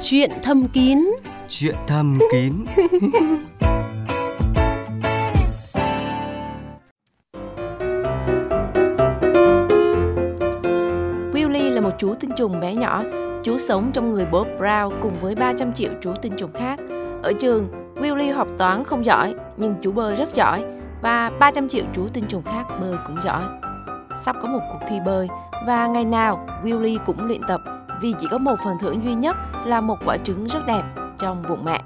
Chuyện thâm kín Chuyện thâm kín Willy là một chú tinh trùng bé nhỏ. Chú sống trong người Bob Brown cùng với 300 triệu chú tinh trùng khác. Ở trường, Willy học toán không giỏi, nhưng chú bơi rất giỏi và 300 triệu chú tinh trùng khác bơi cũng giỏi. Sắp có một cuộc thi bơi và ngày nào Willy cũng luyện tập vì chỉ có một phần thưởng duy nhất là một quả trứng rất đẹp trong bụng mẹ.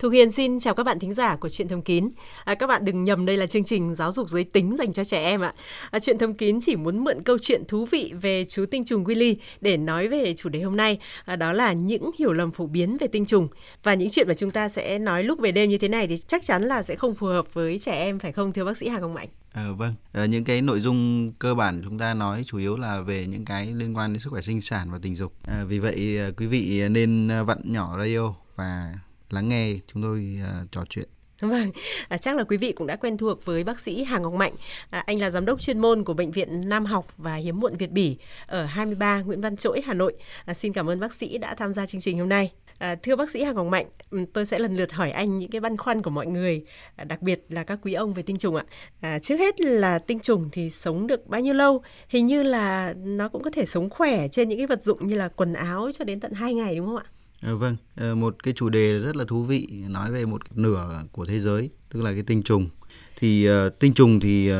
Thu Hiền xin chào các bạn thính giả của Chuyện Thâm Kín. À, các bạn đừng nhầm đây là chương trình giáo dục giới tính dành cho trẻ em ạ. À, Chuyện Thâm Kín chỉ muốn mượn câu chuyện thú vị về chú tinh trùng Willy để nói về chủ đề hôm nay. À, đó là những hiểu lầm phổ biến về tinh trùng và những chuyện mà chúng ta sẽ nói lúc về đêm như thế này thì chắc chắn là sẽ không phù hợp với trẻ em phải không thưa bác sĩ Hà Công Mạnh? À, vâng, à, những cái nội dung cơ bản chúng ta nói chủ yếu là về những cái liên quan đến sức khỏe sinh sản và tình dục. À, vì vậy à, quý vị nên à, vặn nhỏ radio và lắng nghe chúng tôi uh, trò chuyện. Vâng, à, chắc là quý vị cũng đã quen thuộc với bác sĩ Hà Ngọc Mạnh. À, anh là giám đốc chuyên môn của Bệnh viện Nam học và Hiếm muộn Việt Bỉ ở 23 Nguyễn Văn Trỗi, Hà Nội. À, xin cảm ơn bác sĩ đã tham gia chương trình hôm nay. À, thưa bác sĩ Hà Ngọc Mạnh, tôi sẽ lần lượt hỏi anh những cái băn khoăn của mọi người, à, đặc biệt là các quý ông về tinh trùng ạ. À, trước hết là tinh trùng thì sống được bao nhiêu lâu? Hình như là nó cũng có thể sống khỏe trên những cái vật dụng như là quần áo cho đến tận 2 ngày đúng không ạ? À, vâng, à, một cái chủ đề rất là thú vị nói về một nửa của thế giới, tức là cái tinh trùng. Thì ờ, tinh trùng thì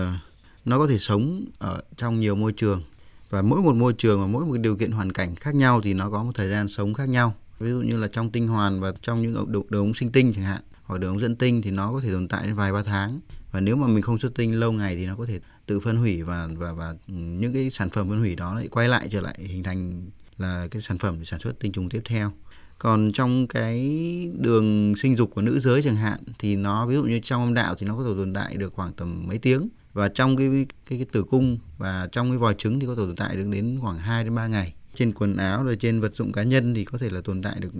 nó có thể sống ở trong nhiều môi trường và mỗi một môi trường và mỗi một điều kiện hoàn cảnh khác nhau thì nó có một thời gian sống khác nhau. Ví dụ như là trong tinh hoàn và trong những đường, đường ống sinh tinh chẳng hạn, hoặc đường ống dẫn tinh thì nó có thể tồn tại đến vài ba tháng. Và nếu mà mình không xuất tinh lâu ngày thì nó có thể tự phân hủy và và và những cái sản phẩm phân hủy đó lại quay lại trở lại hình thành là cái sản phẩm để sản xuất tinh trùng tiếp theo còn trong cái đường sinh dục của nữ giới chẳng hạn thì nó ví dụ như trong âm đạo thì nó có thể tồn tại được khoảng tầm mấy tiếng và trong cái cái, cái tử cung và trong cái vòi trứng thì có thể tồn tại được đến khoảng 2 đến 3 ngày trên quần áo rồi trên vật dụng cá nhân thì có thể là tồn tại được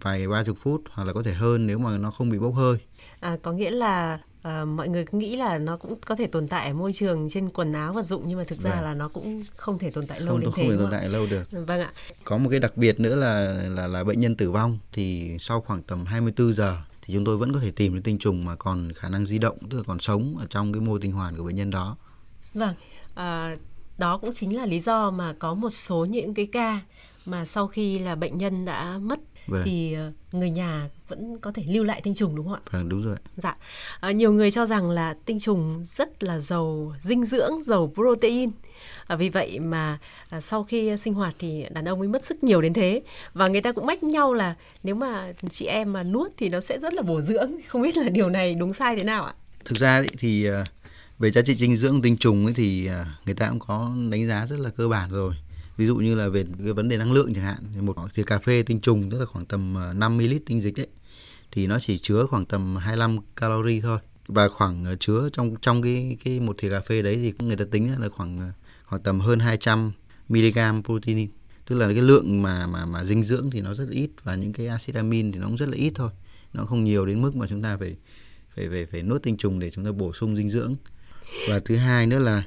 vài ba chục phút hoặc là có thể hơn nếu mà nó không bị bốc hơi. À, có nghĩa là à, mọi người cứ nghĩ là nó cũng có thể tồn tại ở môi trường trên quần áo vật dụng nhưng mà thực ra vâng. là nó cũng không thể tồn tại lâu không, đến không thế không thể tồn tại lâu được. Vâng ạ. Có một cái đặc biệt nữa là là là bệnh nhân tử vong thì sau khoảng tầm 24 giờ thì chúng tôi vẫn có thể tìm được tinh trùng mà còn khả năng di động tức là còn sống ở trong cái mô tinh hoàn của bệnh nhân đó. Vâng à, đó cũng chính là lý do mà có một số những cái ca mà sau khi là bệnh nhân đã mất vâng. thì ờ, người nhà vẫn có thể lưu lại tinh trùng đúng không ạ? Vâng đúng rồi. Dạ. À, nhiều người cho rằng là tinh trùng rất là giàu dinh dưỡng, giàu protein. À, vì vậy mà à, sau khi sinh hoạt thì đàn ông mới mất sức nhiều đến thế và người ta cũng mách nhau là nếu mà chị em mà nuốt thì nó sẽ rất là bổ dưỡng. Không biết là điều này đúng sai thế nào ạ? Thực ra thì ờ, về giá trị dinh dưỡng tinh trùng ấy thì ờ, người ta cũng có đánh giá rất là cơ bản rồi ví dụ như là về cái vấn đề năng lượng chẳng hạn một thìa cà phê tinh trùng, tức là khoảng tầm ờ, 5 ml tinh dịch đấy thì nó chỉ chứa khoảng tầm 25 calorie thôi. Và khoảng ờ, chứa trong trong cái cái một thìa cà phê đấy thì người ta tính là khoảng ờ, khoảng tầm hơn 200 mg protein. Tức là cái lượng mà mà mà dinh dưỡng thì nó rất là ít và những cái acid amin thì nó cũng rất là ít thôi. Nó không nhiều đến mức mà chúng ta phải phải phải phải nuốt tinh trùng để chúng ta bổ sung dinh dưỡng. Và thứ hai nữa là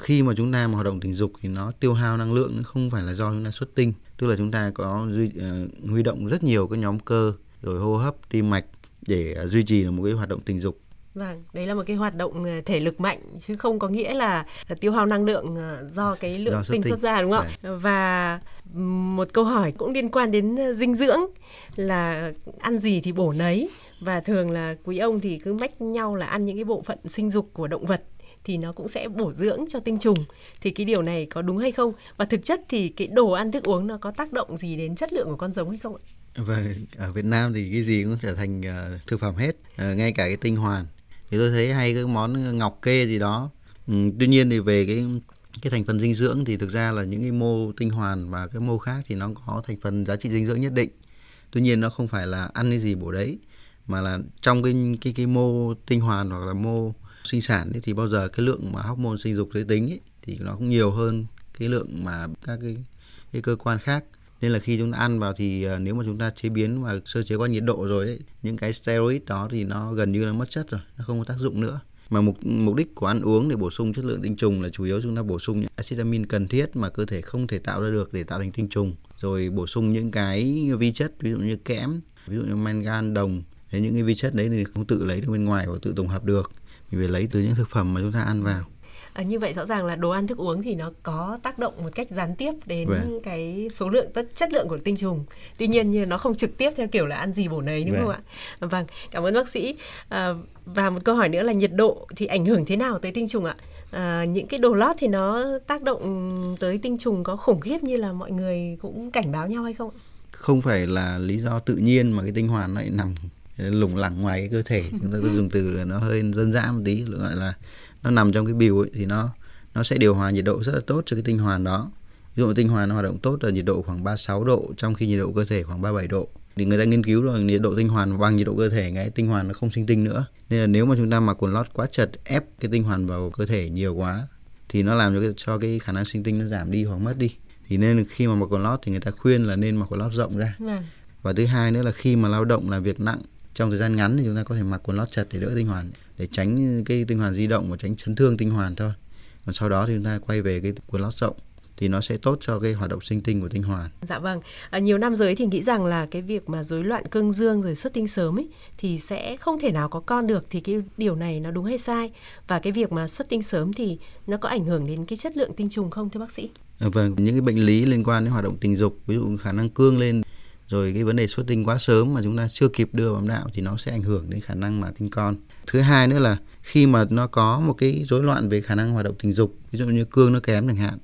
khi mà chúng ta mà hoạt động tình dục thì nó tiêu hao năng lượng không phải là do chúng ta xuất tinh. Tức là chúng ta có duy, uh, huy động rất nhiều các nhóm cơ rồi hô hấp tim mạch để uh, duy trì được một cái hoạt động tình dục. Vâng, đấy là một cái hoạt động thể lực mạnh chứ không có nghĩa là tiêu hao năng lượng do cái lượng do tinh xuất ra đúng không? Đấy. Và một câu hỏi cũng liên quan đến dinh dưỡng là ăn gì thì bổ nấy. Và thường là quý ông thì cứ mách nhau là ăn những cái bộ phận sinh dục của động vật thì nó cũng sẽ bổ dưỡng cho tinh trùng thì cái điều này có đúng hay không và thực chất thì cái đồ ăn thức uống nó có tác động gì đến chất lượng của con giống hay không ạ? Vâng, ở Việt Nam thì cái gì cũng trở thành uh, thực phẩm hết, uh, ngay cả cái tinh hoàn. Thì tôi thấy hay cái món ngọc kê gì đó. Ừ, tuy nhiên thì về cái cái thành phần dinh dưỡng thì thực ra là những cái mô tinh hoàn và cái mô khác thì nó có thành phần giá trị dinh dưỡng nhất định. Tuy nhiên nó không phải là ăn cái gì bổ đấy mà là trong cái cái cái mô tinh hoàn hoặc là mô sinh sản ấy, thì bao giờ cái lượng mà hormone sinh dục giới tính ấy, thì nó cũng nhiều hơn cái lượng mà các cái, cái cơ quan khác. Nên là khi chúng ta ăn vào thì ờ, nếu mà chúng ta chế biến và sơ chế qua nhiệt độ rồi ấy, những cái steroid đó thì nó gần như là mất chất rồi nó không có tác dụng nữa. Mà mục mục đích của ăn uống để bổ sung chất lượng tinh trùng là chủ yếu chúng ta bổ sung những acid amin cần thiết mà cơ thể không thể tạo ra được để tạo thành tinh trùng. Rồi bổ sung những cái vi chất ví dụ như kẽm ví dụ như mangan đồng. Thế những cái vi chất đấy thì không tự lấy từ bên ngoài và tự tổng hợp được mình phải lấy từ những thực phẩm mà chúng ta ăn vào À, như vậy rõ ràng là đồ ăn thức uống thì nó có tác động một cách gián tiếp đến vâng. cái số lượng tất chất lượng của tinh trùng. Tuy nhiên như nó không trực tiếp theo kiểu là ăn gì bổ nấy đúng vâng. không ạ? Vâng, cảm ơn bác sĩ. À, và một câu hỏi nữa là nhiệt độ thì ảnh hưởng thế nào tới tinh trùng ạ? À, những cái đồ lót thì nó tác động tới tinh trùng có khủng khiếp như là mọi người cũng cảnh báo nhau hay không? Không phải là lý do tự nhiên mà cái tinh hoàn lại nằm lủng lẳng ngoài cái cơ thể. Chúng ta dùng từ nó hơi dân dã một tí gọi là nó nằm trong cái bìu ấy thì nó nó sẽ điều hòa nhiệt độ rất là tốt cho cái tinh hoàn đó. Ví dụ tinh hoàn nó hoạt động tốt ở nhiệt độ khoảng 36 độ trong khi nhiệt độ cơ thể khoảng 37 độ. Thì người ta nghiên cứu rồi nhiệt độ tinh hoàn bằng nhiệt độ cơ thể cái tinh hoàn nó không sinh tinh nữa. Nên là nếu mà chúng ta mặc quần lót quá chật ép cái tinh hoàn vào cơ thể nhiều quá thì nó làm cho cái, cho cái khả năng sinh tinh nó giảm đi hoặc mất đi. Thì nên khi mà mặc quần lót thì người ta khuyên là nên mặc quần lót rộng ra. Vâng. và thứ hai nữa là khi mà lao động làm việc nặng trong thời gian ngắn thì chúng ta có thể mặc quần lót chật để đỡ tinh hoàn để tránh cái tinh hoàn di động và tránh chấn thương tinh hoàn thôi còn sau đó thì chúng ta quay về cái quần lót rộng thì nó sẽ tốt cho cái hoạt động sinh tinh của tinh hoàn. Dạ vâng, à, nhiều nam giới thì nghĩ rằng là cái việc mà rối loạn cương dương rồi xuất tinh sớm ấy thì sẽ không thể nào có con được thì cái điều này nó đúng hay sai và cái việc mà xuất tinh sớm thì nó có ảnh hưởng đến cái chất lượng tinh trùng không thưa bác sĩ? À, vâng, những cái bệnh lý liên quan đến hoạt động tình dục ví dụ khả năng cương lên rồi cái vấn đề xuất tinh quá sớm mà chúng ta chưa kịp đưa vào đạo thì nó sẽ ảnh hưởng đến khả năng mà tinh con thứ hai nữa là khi mà nó có một cái rối loạn về khả năng hoạt động tình dục ví dụ như cương nó kém chẳng hạn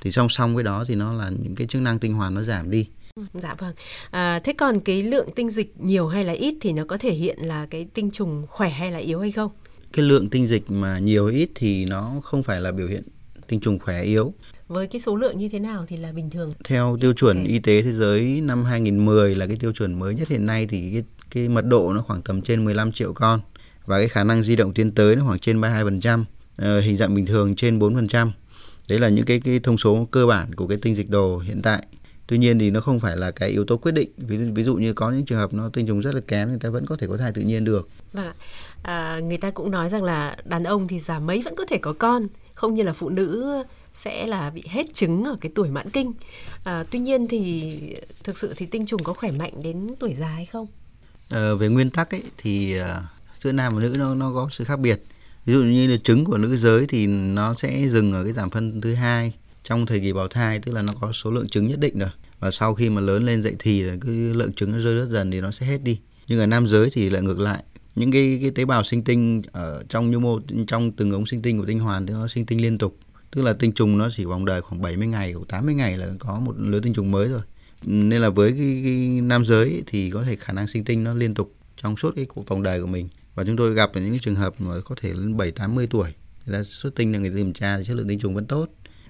thì song song với đó thì nó là những cái chức năng tinh hoàn nó giảm đi Dạ vâng. À, thế còn cái lượng tinh dịch nhiều hay là ít thì nó có thể hiện là cái tinh trùng khỏe hay là yếu hay không? Cái lượng tinh dịch mà nhiều ít thì nó không phải là biểu hiện tinh trùng khỏe yếu với cái số lượng như thế nào thì là bình thường? Theo tiêu chuẩn okay. y tế thế giới năm 2010 là cái tiêu chuẩn mới nhất hiện nay thì cái, cái mật độ nó khoảng tầm trên 15 triệu con và cái khả năng di động tiến tới nó khoảng trên 32%, ờ, hình dạng bình thường trên 4%. Đấy là những cái cái thông số cơ bản của cái tinh dịch đồ hiện tại. Tuy nhiên thì nó không phải là cái yếu tố quyết định. Ví, ví dụ như có những trường hợp nó tinh trùng rất là kém người ta vẫn có thể có thai tự nhiên được. Vâng ạ. À, người ta cũng nói rằng là đàn ông thì già mấy vẫn có thể có con, không như là phụ nữ sẽ là bị hết trứng ở cái tuổi mãn kinh. À, tuy nhiên thì thực sự thì tinh trùng có khỏe mạnh đến tuổi già hay không? À, về nguyên tắc ấy thì à, giữa nam và nữ nó nó có sự khác biệt. Ví dụ như là trứng của nữ giới thì nó sẽ dừng ở cái giảm phân thứ hai trong thời kỳ bào thai tức là nó có số lượng trứng nhất định rồi và sau khi mà lớn lên dậy thì cái lượng trứng nó rơi rất dần thì nó sẽ hết đi nhưng ở nam giới thì lại ngược lại những cái cái tế bào sinh tinh ở trong nhu mô trong từng ống sinh tinh của tinh hoàn thì nó sinh tinh liên tục tức là tinh trùng nó chỉ vòng đời khoảng 70 ngày hoặc 80 ngày là có một lứa tinh trùng mới rồi. Nên là với cái, cái nam giới thì có thể khả năng sinh tinh nó liên tục trong suốt cái cuộc vòng đời của mình. Và chúng tôi gặp những trường hợp mà có thể lên 7 80 tuổi người ta xuất tinh là người ta kiểm tra chất lượng tinh trùng vẫn tốt.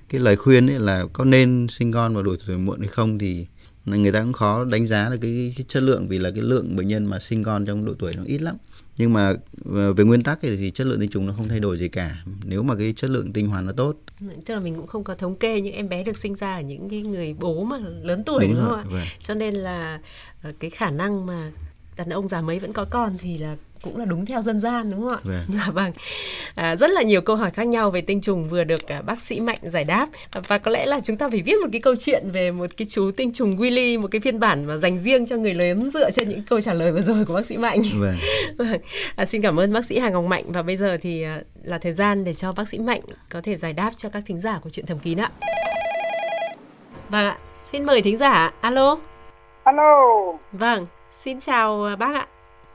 Cái lời khuyên ấy là có nên sinh con vào độ tuổi muộn hay không thì người ta cũng khó đánh giá được cái, cái chất lượng vì là cái lượng bệnh nhân mà sinh con trong độ tuổi nó ít lắm nhưng mà ờ, về nguyên tắc thì chất lượng tinh trùng nó không thay đổi gì cả. Nếu mà cái chất lượng tinh hoàn nó tốt. Tức là mình cũng không có thống kê những em bé được sinh ra ở những cái người bố mà lớn tuổi đúng, đúng không ạ? vâng. cho nên là ờ, cái khả năng mà đàn ông già mấy vẫn có con thì là cũng là đúng theo dân gian đúng không ạ? Vâng. Dạ vâng. À, rất là nhiều câu hỏi khác nhau về tinh trùng vừa được à, bác sĩ Mạnh giải đáp và có lẽ là chúng ta phải viết một cái câu chuyện về một cái chú tinh trùng Willy một cái phiên bản mà dành riêng cho người lớn dựa trên những câu trả lời vừa rồi của bác sĩ Mạnh. Vâng. vâng. À, xin cảm ơn bác sĩ Hà Ngọc Mạnh và bây giờ thì à, là thời gian để cho bác sĩ Mạnh có thể giải đáp cho các thính giả của chuyện thầm kín ạ. Vâng ạ, xin mời thính giả. Alo. Alo. Vâng, xin chào à, bác ạ.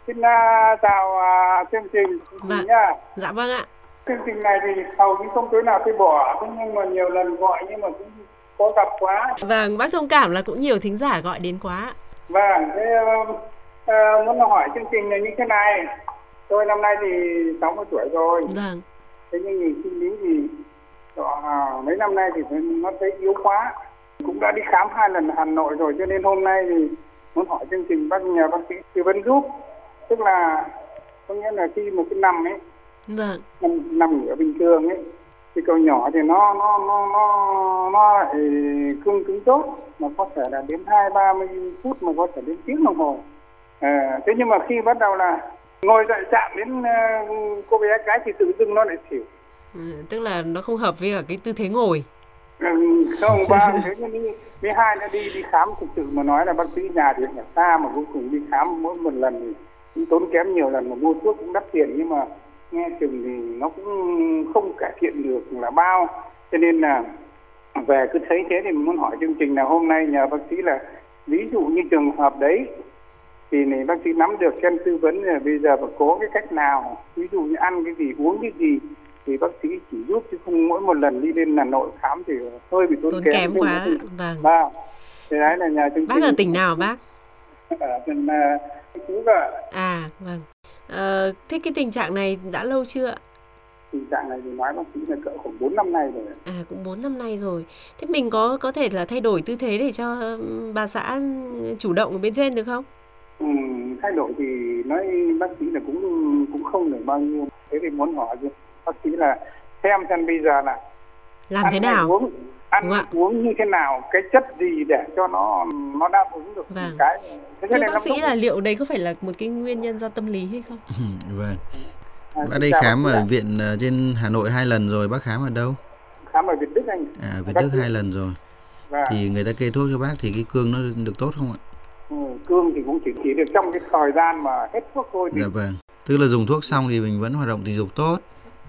Xin uh, chào uh, chương trình vâng. nha. Dạ vâng ạ. Chương trình này thì hầu như không tối nào tôi bỏ, nhưng mà nhiều lần gọi nhưng mà cũng có gặp quá. Vâng, bác thông cảm là cũng nhiều thính giả gọi đến quá. Vâng, thế uh, muốn hỏi chương trình là như thế này. Tôi năm nay thì 60 tuổi rồi. Vâng. Thế nhưng nhìn sinh lý thì uh, mấy năm nay thì nó thấy yếu quá. Cũng đã đi khám hai lần Hà Nội rồi cho nên hôm nay thì muốn hỏi chương trình bác nhờ bác sĩ tư vấn giúp. Tức là có nghĩa là khi một cái nằm ấy vâng. nằm, nằm ngửa bình thường ấy cái cầu nhỏ thì nó nó nó nó nó lại cương cứng tốt mà có thể là đến hai ba mươi phút mà có thể đến tiếng đồng hồ. À, thế nhưng mà khi bắt đầu là ngồi dậy chạm đến uh, cô bé cái thì tự dưng nó lại xỉu. Ừ, tức là nó không hợp với cả cái tư thế ngồi ừ, không ba thế đi thứ hai nó đi đi khám thực sự mà nói là bác sĩ nhà thì ở xa mà cuối cùng đi khám mỗi một lần thì cũng tốn kém nhiều lần mà mua thuốc cũng đắt tiền nhưng mà nghe chừng thì nó cũng không cải thiện được là bao. Cho nên là về cứ thấy thế thì mình muốn hỏi chương trình là hôm nay nhờ bác sĩ là ví dụ như trường hợp đấy thì này bác sĩ nắm được xem tư vấn là bây giờ phải có cái cách nào ví dụ như ăn cái gì uống cái gì thì bác sĩ chỉ giúp chứ không mỗi một lần đi lên Hà Nội khám thì hơi bị tốn, tốn kém, kém quá thì... vâng vâng thế đấy là nhà chương bác ở tỉnh nào bác ở tỉnh uh, Phú ạ à vâng à, thế cái tình trạng này đã lâu chưa ạ tình trạng này thì nói bác sĩ là cỡ khoảng 4 năm nay rồi. À cũng 4 năm nay rồi. Thế mình có có thể là thay đổi tư thế để cho bà xã chủ động ở bên trên được không? Ừ, thay đổi thì nói bác sĩ là cũng cũng không được bao nhiêu. Thế thì muốn hỏi bác sĩ là xem xem bây giờ là làm thế nào? uống ăn uống như thế nào cái chất gì để cho nó nó đáp ứng được vâng. cái thế Thưa bác sĩ là liệu đấy có phải là một cái nguyên nhân do tâm lý hay không? Vâng. À, bác đây khám ở viện uh, trên Hà Nội hai lần rồi bác khám ở đâu? Khám ở Việt Đức anh. À Việt Đức hai lần rồi. Vâng. thì người ta kê thuốc cho bác thì cái cương nó được tốt không ạ? Ừ, cương thì cũng chỉ chỉ được trong cái thời gian mà hết thuốc thôi thì... dạ vâng. Tức là dùng thuốc xong thì mình vẫn hoạt động tình dục tốt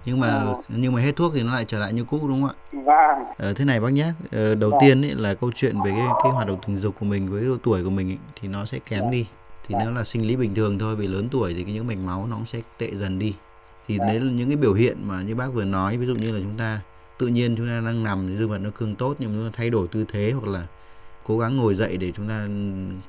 nhưng mà à. nhưng mà hết thuốc thì nó lại trở lại như cũ đúng không ạ? Vâng. Ờ, thế này bác nhé, ờ, đầu vâng. tiên ấy là câu chuyện về cái cái hoạt động tình dục của mình với độ tuổi của mình ấy, thì nó sẽ kém đi. Thì vâng. nếu là sinh lý bình thường thôi, vì lớn tuổi thì cái những mạch máu nó cũng sẽ tệ dần đi. Thì vâng. đấy là những cái biểu hiện mà như bác vừa nói, ví dụ như là chúng ta tự nhiên chúng ta đang nằm dương vật nó cương tốt nhưng mà ta thay đổi tư thế hoặc là cố gắng ngồi dậy để chúng ta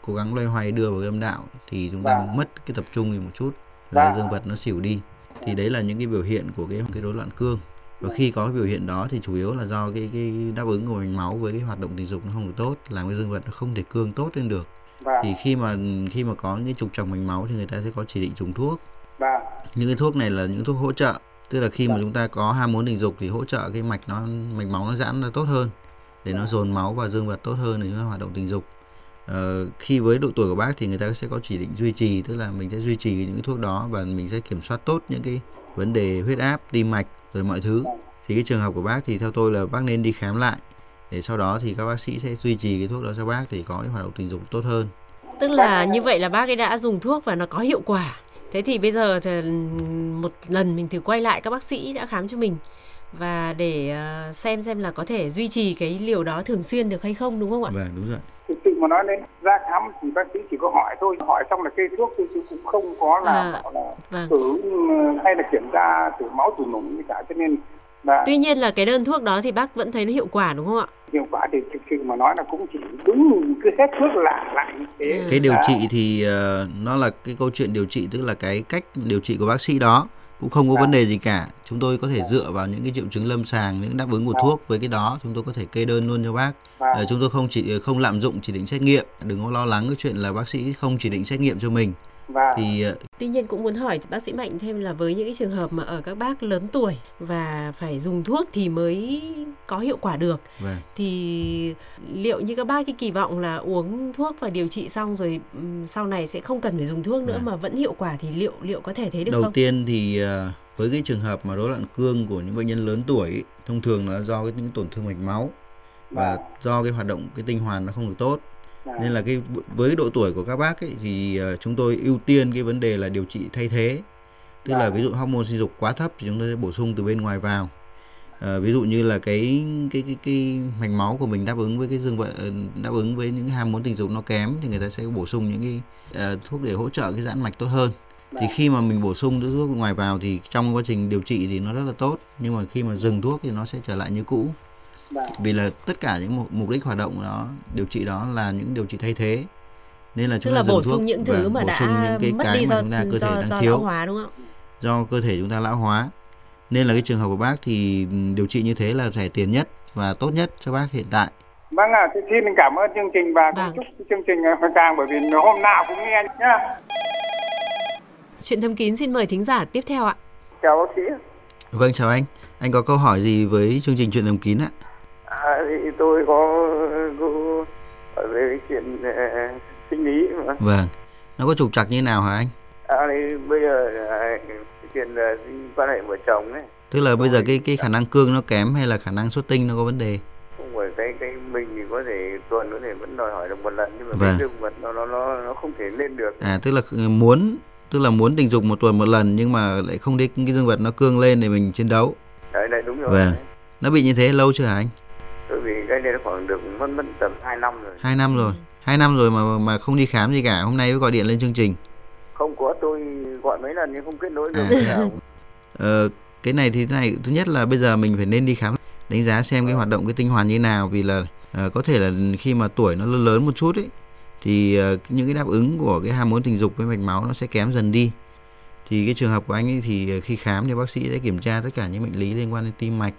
cố gắng loay hoay đưa vào cái âm đạo thì chúng ta vâng. mất cái tập trung đi một chút là dương vật nó xỉu đi thì đấy là những cái biểu hiện của cái cái rối loạn cương. Và khi có cái biểu hiện đó thì chủ yếu là do cái cái đáp ứng của mạch máu với cái hoạt động tình dục nó không được tốt làm cái dương vật nó không thể cương tốt lên được. Vâng. thì khi mà khi mà có những cái trục trặc mạch máu thì người ta sẽ có chỉ định dùng thuốc. Vâng. những cái thuốc này là những thuốc hỗ trợ tức là khi mà chúng ta có ham muốn tình dục thì hỗ trợ cái mạch nó mạch máu nó giãn ra tốt hơn để nó dồn máu vào dương vật tốt hơn để chúng ta hoạt động tình dục uh, khi với độ tuổi của bác thì người ta sẽ có chỉ định duy trì tức là mình sẽ duy trì những thuốc đó và mình sẽ kiểm soát tốt những cái vấn đề huyết áp tim mạch rồi mọi thứ. Thì cái trường hợp của bác thì theo tôi là bác nên đi khám lại để sau đó thì các bác sĩ sẽ duy trì cái thuốc đó cho bác để có cái hoạt động tình dục tốt hơn. Tức là như vậy là bác ấy đã dùng thuốc và nó có hiệu quả. Thế thì bây giờ thì một lần mình thử quay lại các bác sĩ đã khám cho mình. Và để ờ, xem xem là có thể duy trì cái liều đó thường xuyên được hay không đúng không ạ? Vâng đúng rồi mà nói đến ra khám thì bác sĩ chỉ có hỏi thôi. Hỏi xong là kê thuốc thì cũng không có là, à, là vâng. thử hay là kiểm tra thử máu thử nùng gì cả. Cho nên là tuy nhiên là cái đơn thuốc đó thì bác vẫn thấy nó hiệu quả đúng không ạ? Hiệu quả thì thực sự mà nói là cũng chỉ đúng cứ hết thuốc là lại như thế. Cái điều trị thì uh, nó là cái câu chuyện điều trị tức là cái cách điều trị của bác sĩ đó cũng không có à. vấn đề gì cả chúng tôi có thể dựa vào những cái triệu chứng lâm sàng những đáp ứng của à. thuốc với cái đó chúng tôi có thể kê đơn luôn cho bác à. chúng tôi không chỉ không lạm dụng chỉ định xét nghiệm đừng có lo lắng cái chuyện là bác sĩ không chỉ định xét nghiệm cho mình và thì tuy nhiên cũng muốn hỏi bác sĩ mạnh thêm là với những cái trường hợp mà ở các bác lớn tuổi và phải dùng thuốc thì mới có hiệu quả được vâng. thì liệu như các bác cái kỳ vọng là uống thuốc và điều trị xong rồi sau này sẽ không cần phải dùng thuốc nữa vâng. mà vẫn hiệu quả thì liệu liệu có thể thấy được đầu không? Đầu tiên thì với cái trường hợp mà rối loạn cương của những bệnh nhân lớn tuổi thông thường là do cái những tổn thương mạch máu và do cái hoạt động cái tinh hoàn nó không được tốt nên là cái với độ tuổi của các bác ấy, thì uh, chúng tôi ưu tiên cái vấn đề là điều trị thay thế. Tức là ví dụ hormone sinh dục quá thấp thì chúng tôi sẽ bổ sung từ bên ngoài vào. À, ví dụ như là cái cái cái cái mạch máu của mình đáp ứng với cái dương vật ờ, đáp ứng với những ham muốn tình dục nó kém thì người ta sẽ bổ sung những cái uh, thuốc để hỗ trợ cái giãn mạch tốt hơn. Thì khi mà mình bổ sung thuốc ngoài vào thì trong quá trình điều trị thì nó rất là tốt nhưng mà khi mà dừng thuốc thì nó sẽ trở lại như cũ. Vâng. Vì là tất cả những mục, mục đích hoạt động đó điều trị đó là những điều trị thay thế nên là chúng Tức ta là bổ sung những thứ mà đã những cái mất cái đi mà do, chúng ta cơ do, thể đang do thiếu lão hóa đúng không do cơ thể chúng ta lão hóa nên là cái trường hợp của bác thì điều trị như thế là rẻ tiền nhất và tốt nhất cho bác hiện tại Vâng ạ, à, xin cảm ơn chương trình và vâng. chúc chương trình càng bởi vì hôm nào cũng nghe nhá. Chuyện thâm kín xin mời thính giả tiếp theo ạ. Chào bác sĩ. Vâng chào anh. Anh có câu hỏi gì với chương trình chuyện thầm kín ạ? Thì tôi có về cái chuyện uh, sinh lý mà. Vâng. Nó có trục trặc như nào hả anh? À, thì bây giờ à, cái chuyện sinh quan hệ vợ chồng ấy Tức là bây giờ cái cái khả năng cương nó kém hay là khả năng xuất tinh nó có vấn đề? không phải cái cái mình thì có thể tuần có thể vẫn đòi hỏi được một lần nhưng mà Vâng. cái dương vật nó nó nó nó không thể lên được À tức là muốn tức là muốn tình dục một tuần một lần nhưng mà lại không để cái dương vật nó cương lên để mình chiến đấu. đấy đấy đúng rồi Vâng. Nó bị như thế lâu chưa hả anh? Này nó khoảng được mất mất tầm 2 năm rồi Hai năm rồi. Hai năm rồi mà mà không đi khám gì cả. Hôm nay mới gọi điện lên chương trình. không có tôi gọi mấy lần nhưng không kết nối được À. Ờ, cái này thì thế này thứ nhất là bây giờ mình phải nên đi khám đánh giá xem cái hoạt động cái tinh hoàn như nào vì là ờ, có thể là khi mà tuổi nó lớn một chút ấy thì ờ, những cái đáp ứng của cái ham muốn tình dục với mạch máu nó sẽ kém dần đi thì cái trường hợp của anh ấy thì khi khám thì bác sĩ sẽ kiểm tra tất cả những bệnh lý liên quan đến tim mạch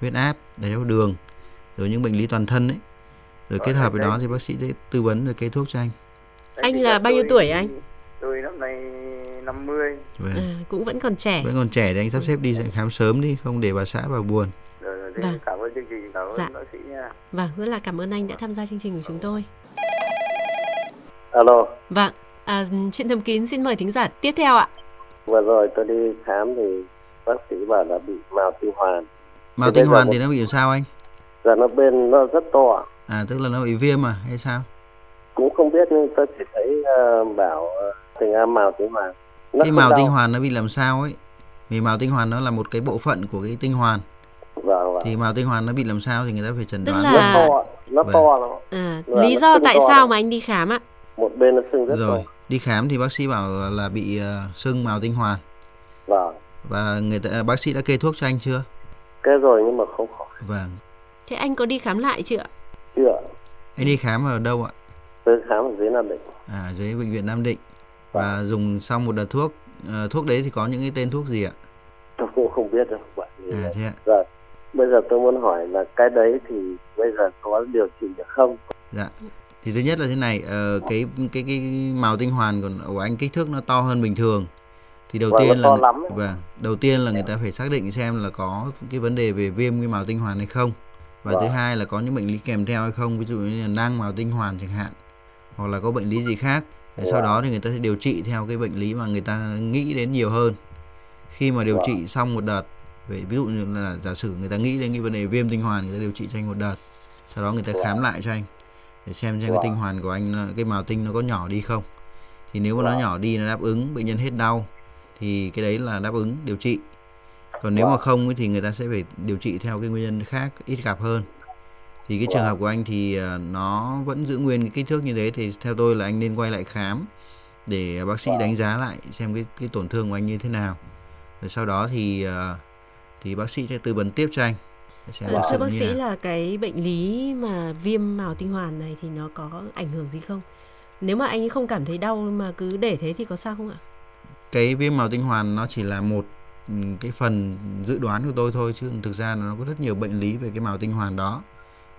huyết áp đái tháo đường rồi những bệnh lý toàn thân ấy rồi kết hợp với đó thì bác sĩ sẽ tư vấn rồi kê thuốc cho anh Anh là bao nhiêu tuổi anh? tôi năm nay 50 Vâng. À, cũng vẫn còn trẻ. vẫn còn trẻ thì anh sắp xếp đi khám sớm đi không để bà xã bà buồn rồi, rồi thế Vâng. cảm ơn chương trình cảm ơn Dạ. bác sĩ nha Vâng, rất là cảm ơn anh đã tham gia chương trình của chúng tôi. Alo, Vâng, à, chuyện thầm kín xin mời thính giả tiếp theo ạ. vừa rồi tôi đi khám thì bác sĩ bảo là bị mào tinh hoàn. màu giờ hoàn một- thì nó bị làm sao anh Giờ nó bên nó rất to, À tức là nó bị viêm à hay sao? cũng không biết nhưng tôi chỉ thấy ờ, bảo uh, tình am mào tinh hoàn. Nó Cái màu đau. tinh hoàn nó bị làm sao ấy? Vì màu tinh hoàn nó là một cái bộ phận của cái tinh hoàn. Vâng, vâng. Thì màu tinh hoàn nó bị làm sao thì người ta phải chẩn Tức đoán. là- Nó to, nó Vâng. to lắm. À, lý do tại sao mà anh đi khám ạ? Một bên nó sưng rất Rồi, to. đi khám thì bác sĩ bảo là bị ờ, sưng màu tinh hoàn Vâng, và người ta bác sĩ đã kê thuốc cho anh chưa? cái rồi nhưng mà không khỏi. Vâng. Thế anh có đi khám lại chưa ạ? Chưa, Anh đi khám ở đâu ạ? tôi khám ở dưới Nam Định. À dưới bệnh viện Nam Định. Và dùng xong một đợt thuốc. Ờ, thuốc đấy thì có những cái tên thuốc gì ạ? Tôi cũng không biết đâu. Vì À thế ạ. Rồi, bây giờ tôi muốn hỏi là cái đấy thì bây giờ có điều trị được không? Dạ. Thì thứ nhất là thế này, ờ, cái cái cái màu tinh hoàn của, của anh kích thước nó to hơn bình thường. Thì đầu Vâng, tiên là to lắm vâng, đầu tiên là người ta phải xác định xem là có cái vấn đề về viêm cái màu tinh hoàn hay không. Và thứ Vâng. hai là có những bệnh lý kèm theo hay không, ví dụ như là nang màu tinh hoàn chẳng hạn. Hoặc là có bệnh lý gì khác. Để sau Vâng. đó thì người ta sẽ điều trị theo cái bệnh lý mà người ta nghĩ đến nhiều hơn. Khi mà điều Vâng. trị xong một đợt, vậy ví dụ như là giả sử người ta nghĩ đến cái vấn đề viêm tinh hoàn người ta điều trị cho anh một đợt. Sau đó người ta khám lại cho anh để xem xem cái Wow. tinh hoàn của anh cái màu tinh nó có nhỏ đi không thì nếu mà nó Wow. nhỏ đi nó đáp ứng bệnh nhân hết đau thì cái đấy là đáp ứng điều trị còn nếu mà không thì người ta sẽ phải điều trị theo cái nguyên nhân khác ít gặp hơn. Thì cái trường hợp của anh thì ờ, nó vẫn giữ nguyên cái kích thước như thế thì theo tôi là anh nên quay lại khám để bác sĩ đánh giá lại xem cái cái tổn thương của anh như thế nào. Rồi sau đó thì ờ, thì bác sĩ sẽ tư vấn tiếp cho anh xem À, thực thưa bác sĩ là cái bệnh lý mà viêm mào tinh hoàn này thì nó có ảnh hưởng gì không? Nếu mà anh không cảm thấy đau mà cứ để thế thì có sao không ạ? cái viêm màu tinh hoàn nó chỉ là một cái phần dự đoán của tôi thôi chứ thực ra nó có rất nhiều bệnh lý về cái màu tinh hoàn đó.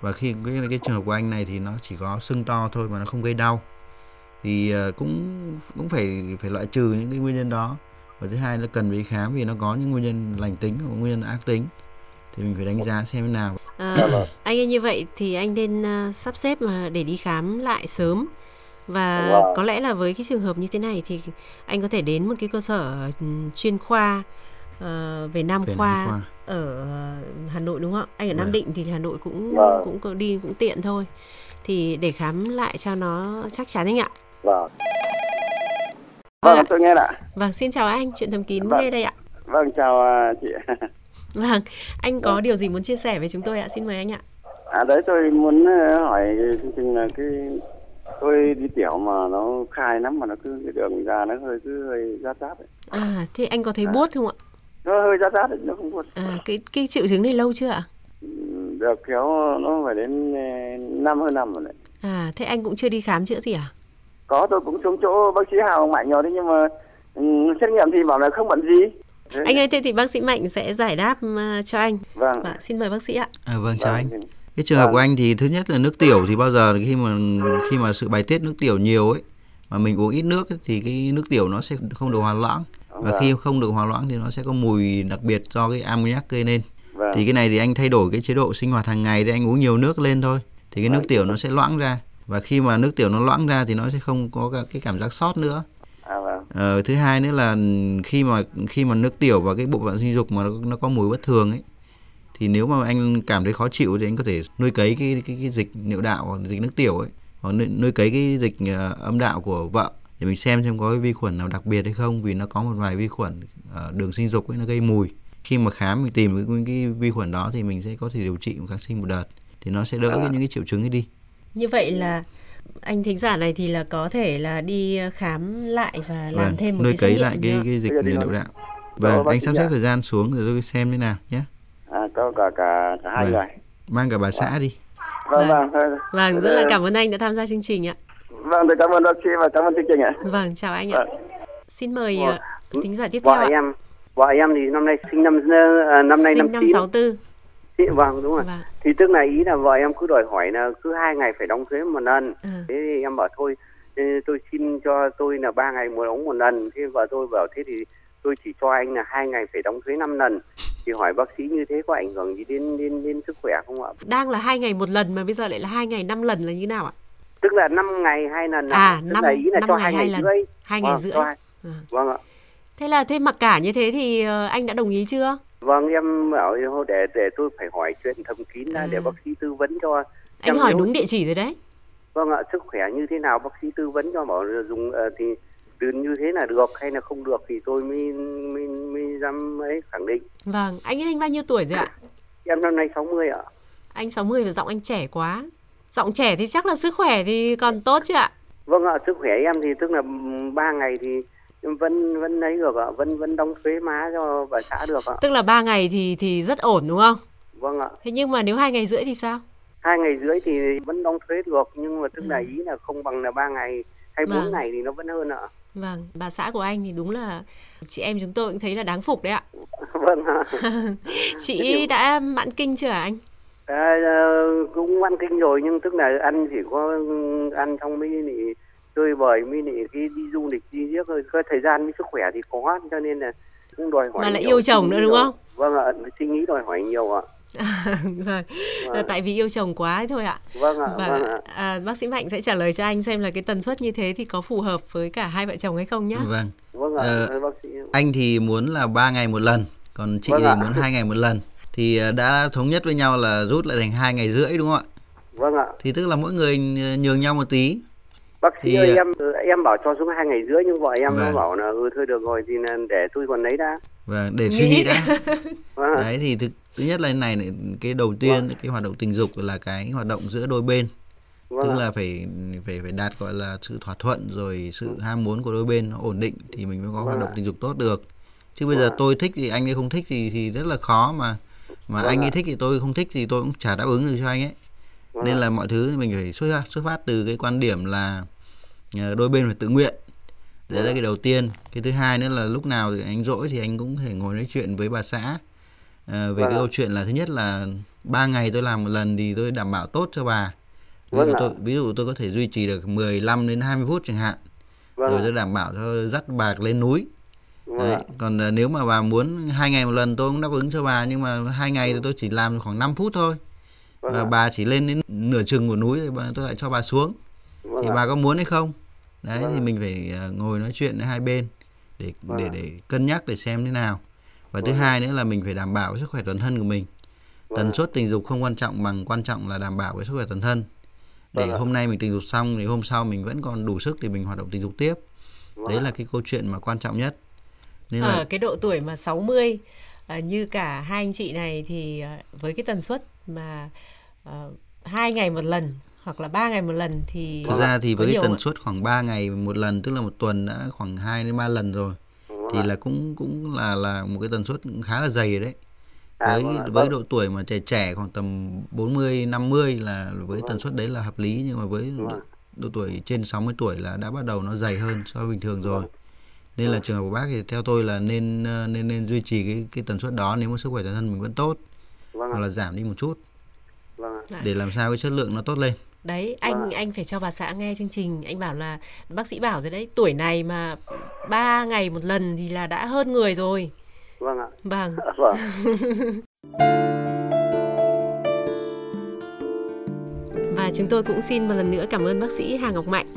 Và khi cái, cái trường hợp của anh này thì nó chỉ có sưng to thôi mà nó không gây đau. Thì ờ, cũng cũng phải phải loại trừ những cái nguyên nhân đó. Và thứ hai là cần phải đi khám vì nó có những nguyên nhân lành tính và nguyên nhân ác tính. Thì mình phải đánh giá xem thế nào. À, anh ơi như vậy thì anh nên ờ, sắp xếp mà để đi khám lại sớm. Và có lẽ là với cái trường hợp như thế này thì anh có thể đến một cái cơ sở ừ, chuyên khoa ờ, về nam Về Nam khoa, khoa. ở Hà Nội đúng không? Anh ở Nam Vâng. Định thì Hà Nội cũng Vâng. cũng có đi cũng tiện thôi. Thì để khám lại cho nó chắc chắn anh ạ. Vâng. Vâng ạ. vâng tôi nghe ạ Vâng, xin chào anh, chuyện thầm kín Vâng. nghe đây ạ. vâng chào à, chị Vâng, anh có điều gì muốn chia sẻ với chúng tôi ạ? Xin mời anh ạ. À đấy tôi muốn ờ, hỏi chương trình là cái tôi đi tiểu mà nó khai lắm mà nó cứ cái đường ra nó hơi cứ hơi rát rát ấy. À, thế anh có thấy buốt không ạ? Nó hơi rát rát ấy, nó không buồn. À, cái cái triệu chứng này lâu chưa ạ? Ừ, Được kéo nó phải đến ờ, năm hơn năm rồi đấy. À, thế anh cũng chưa đi khám chữa gì à? Có tôi cũng xuống chỗ bác sĩ Hào Mạnh rồi đấy nhưng mà ừ, xét nghiệm thì bảo là không bận gì. Thế- Anh ơi, thế thì bác sĩ Mạnh sẽ giải đáp uh, cho anh. Vâng. Vâng, xin mời bác sĩ ạ. à, vâng chào anh Vâng. cái trường hợp Vâng. của anh thì thứ nhất là nước tiểu thì bao giờ khi mà khi mà sự bài tiết nước tiểu nhiều ấy mà mình uống ít nước ấy, thì cái nước tiểu nó sẽ không được hòa loãng và Vâng. khi không được hòa loãng thì nó sẽ có mùi đặc biệt do cái ammoniac gây nên Vâng. thì cái này thì anh thay đổi cái chế độ sinh hoạt hàng ngày để anh uống nhiều nước lên thôi thì cái nước Vâng. tiểu nó sẽ loãng ra và khi mà nước tiểu nó loãng ra thì nó sẽ không có cái cảm giác sót nữa À vâng. Ờ, thứ hai nữa là khi mà khi mà nước tiểu và cái bộ phận sinh dục mà nó, nó có mùi bất thường ấy thì nếu mà anh cảm thấy khó chịu thì anh có thể nuôi cấy cái cái, cái dịch niệu đạo hoặc dịch nước tiểu ấy hoặc nuôi, nuôi cấy cái dịch ờ, âm đạo của vợ để mình xem xem có cái vi khuẩn nào đặc biệt hay không vì nó có một vài vi khuẩn ở đường sinh dục ấy nó gây mùi khi mà khám mình tìm cái, cái vi khuẩn đó thì mình sẽ có thể điều trị một kháng sinh một đợt thì nó sẽ đỡ cái, những cái triệu chứng ấy đi Như vậy là anh thính giả này thì là có thể là đi khám lại và làm Vâng, thêm một nuôi cái xét cấy nghiệm lại cái cái dịch đi làm. đạo và bác anh sắp xếp thời gian xuống rồi tôi xem thế nào nhé À, có cả cả cả hai Vâng. người. mang cả bà xã đi Vâng Vâng. vâng. Vâng, rất là cảm ơn anh đã tham gia chương trình ạ. Vâng, tôi cảm ơn bác sĩ và cảm ơn chương trình ạ. Vâng, chào anh ạ. Vâng. Xin mời ờ, thính giả tiếp theo Vợ ạ. em, vợ em thì năm nay sinh năm ờ, năm nay năm Sinh năm chín. 64. Thì- Vâng đúng rồi. Vâng. Thì tức là ý là vợ em cứ đòi hỏi là cứ hai ngày phải đóng thuế một lần. Ừ. Thế thì em bảo thôi tôi xin cho tôi là ba ngày một đóng một lần. Thế vợ tôi bảo thế thì tôi chỉ cho anh là hai ngày phải đóng thuế 5 lần. Thì hỏi bác sĩ như thế có ảnh hưởng gì đến đến đến sức khỏe không ạ? Đang là hai ngày một lần mà bây giờ lại là hai ngày năm lần là như nào ạ? Tức là 5 ngày hai lần. À, tức năm- là ý là cho ngày hai hai ngày lần. rưỡi. Hai ngày Vâng, rưỡi. Ừ. Vâng ạ. Thế là thế mặc cả như thế thì ờ, anh đã đồng ý chưa? Vâng em bảo để để tôi phải hỏi chuyện thầm kín ra À. để bác sĩ tư vấn cho. Anh hỏi đúng địa chỉ rồi đấy. Vâng ạ, sức khỏe như thế nào bác sĩ tư vấn cho bảo là dùng ờ, thì từ như thế là được hay là không được thì tôi mới mới mới dám ấy khẳng định. Vâng, anh anh bao nhiêu tuổi rồi ạ? Em năm nay 60 ạ. Anh 60 và giọng anh trẻ quá. Giọng trẻ thì chắc là sức khỏe thì còn tốt chứ ạ? Vâng ạ, sức khỏe em thì tức là 3 ngày thì vẫn vẫn ấy được ạ, vẫn vẫn đóng thuế má cho bà xã được ạ. Tức là 3 ngày thì thì rất ổn đúng không? Vâng ạ. Thế nhưng mà nếu hai ngày rưỡi thì sao? Hai ngày rưỡi thì vẫn đóng thuế được nhưng mà tức là ý là không bằng là ba ngày hay bốn Ừ. Vâng. ngày thì nó vẫn hơn ạ. Vâng, bà xã của anh thì đúng là chị em chúng tôi cũng thấy là đáng phục đấy ạ. vâng ạ. Chị đã mãn kinh chưa hả anh? À, cũng ăn kinh rồi nhưng tức là ăn chỉ có ăn xong mới thì chơi bời mới thì cái đi du lịch đi giết thôi có thời gian với sức khỏe thì có cho nên là cũng đòi hỏi Mà lại nhiều, yêu chồng nữa đúng không? vâng ạ suy nghĩ đòi hỏi nhiều ạ vâng, là tại vì yêu chồng quá thôi ạ. vâng ạ Và vâng ạ à, bác sĩ Mạnh sẽ trả lời cho anh xem là cái tần suất như thế thì có phù hợp với cả hai vợ chồng hay không nhá. vâng vâng ạ Ờ, bác sĩ anh thì muốn là ba ngày một lần còn chị Vâng thì ạ. muốn hai ngày một lần thì ờ, đã thống nhất với nhau là rút lại thành hai ngày rưỡi đúng không ạ? Vâng ạ. Thì tức là mỗi người nhường nhau một tí. Bác sĩ Thì, ơi ờ, em em bảo cho xuống hai ngày rưỡi nhưng vợ em nó Vâng. bảo là ừ thôi được rồi thì để tôi còn lấy đã. Và để suy nghĩ đã. Vâng đấy thì thực thứ nhất là này này, cái đầu tiên cái hoạt động tình dục là cái hoạt động giữa đôi bên. Vâng tức ạ. là phải phải phải đạt gọi là sự thỏa thuận rồi sự ham muốn của đôi bên nó ổn định thì mình mới có hoạt Vâng động ạ. tình dục tốt được. Chứ bây giờ Vâng ạ. tôi thích thì anh ấy không thích thì thì rất là khó mà mà Vâng anh ấy thích thì tôi không thích thì tôi cũng chả đáp ứng được cho anh ấy. Vâng nên ạ. là mọi thứ mình phải xuất phát xuất phát từ cái quan điểm là ờ, đôi bên phải tự nguyện. Đấy là cái đầu tiên. Cái thứ hai nữa là lúc nào thì anh rỗi thì anh cũng thể ngồi nói chuyện với bà xã. Ờ, về Vâng cái câu chuyện là thứ nhất là ba ngày tôi làm một lần thì tôi đảm bảo tốt cho bà. Ví Vâng dụ tôi ví dụ tôi có thể duy trì được 15 đến 20 phút chẳng hạn. Vâng rồi tôi đảm bảo cho dắt bà lên núi. vâng Đấy. còn ờ, nếu mà bà muốn hai ngày một lần tôi cũng đáp ứng cho bà nhưng mà hai ngày thì tôi chỉ làm khoảng 5 phút thôi. Vâng và bà chỉ lên đến nửa chừng của núi thì tôi lại cho bà xuống. Vâng thì bà có muốn hay không? Đấy Vâng thì mình phải ờ, ngồi nói chuyện với hai bên để Vâng để để cân nhắc để xem thế nào. Và thứ Vâng ạ. hai nữa là mình phải đảm bảo sức khỏe toàn thân của mình. Vâng tần suất tình dục không quan trọng bằng quan trọng là đảm bảo cái sức khỏe toàn thân. Để Vâng hôm nay mình tình dục xong thì hôm sau mình vẫn còn đủ sức để mình hoạt động tình dục tiếp. Vâng đấy là cái câu chuyện mà quan trọng nhất nên Ở là cái độ tuổi mà 60 à, như cả hai anh chị này thì à, với cái tần suất mà à, hai ngày một lần hoặc là ba ngày một lần thì thực ra thì với cái tần suất khoảng 3 ngày một lần tức là một tuần đã khoảng 2 đến 3 lần rồi thì là cũng cũng là là một cái tần suất khá là dày rồi đấy. À, với vâng với Vâng. độ tuổi mà trẻ trẻ khoảng tầm 40 50 là với tần suất đấy là hợp lý nhưng mà với độ, độ tuổi trên 60 tuổi là đã bắt đầu nó dày hơn so với bình thường rồi nên là trường hợp của bác thì theo tôi là nên ờ, nên nên duy trì cái cái tần suất đó nếu mà sức khỏe toàn thân mình vẫn tốt Vâng hoặc là giảm đi một chút Vâng ạ. Để làm sao cái chất lượng nó tốt lên Đấy, anh Vâng. anh phải cho bà xã nghe chương trình, anh bảo là bác sĩ bảo rồi đấy, tuổi này mà ba ngày một lần thì là đã hơn người rồi. Vâng ạ. Vâng. Vâng. Và chúng tôi cũng xin một lần nữa cảm ơn bác sĩ Hà Ngọc Mạnh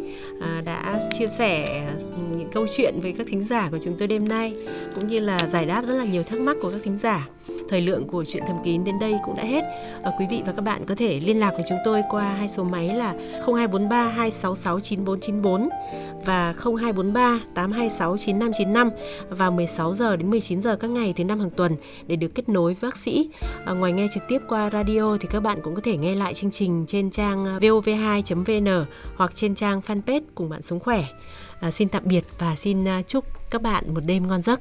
à, đã chia sẻ câu chuyện với các thính giả của chúng tôi đêm nay cũng như là giải đáp rất là nhiều thắc mắc của các thính giả. Thời lượng của chuyện thầm kín đến đây cũng đã hết. À, quý vị và các bạn có thể liên lạc với chúng tôi qua hai số máy là 0243 266 9494 và 0243 826 9595 vào 16 giờ đến 19 giờ các ngày thứ năm hàng tuần để được kết nối với bác sĩ. À, ngoài nghe trực tiếp qua radio thì các bạn cũng có thể nghe lại chương trình trên trang vov2.vn hoặc trên trang fanpage cùng bạn sống khỏe. À, xin tạm biệt và xin ờ, chúc các bạn một đêm ngon giấc.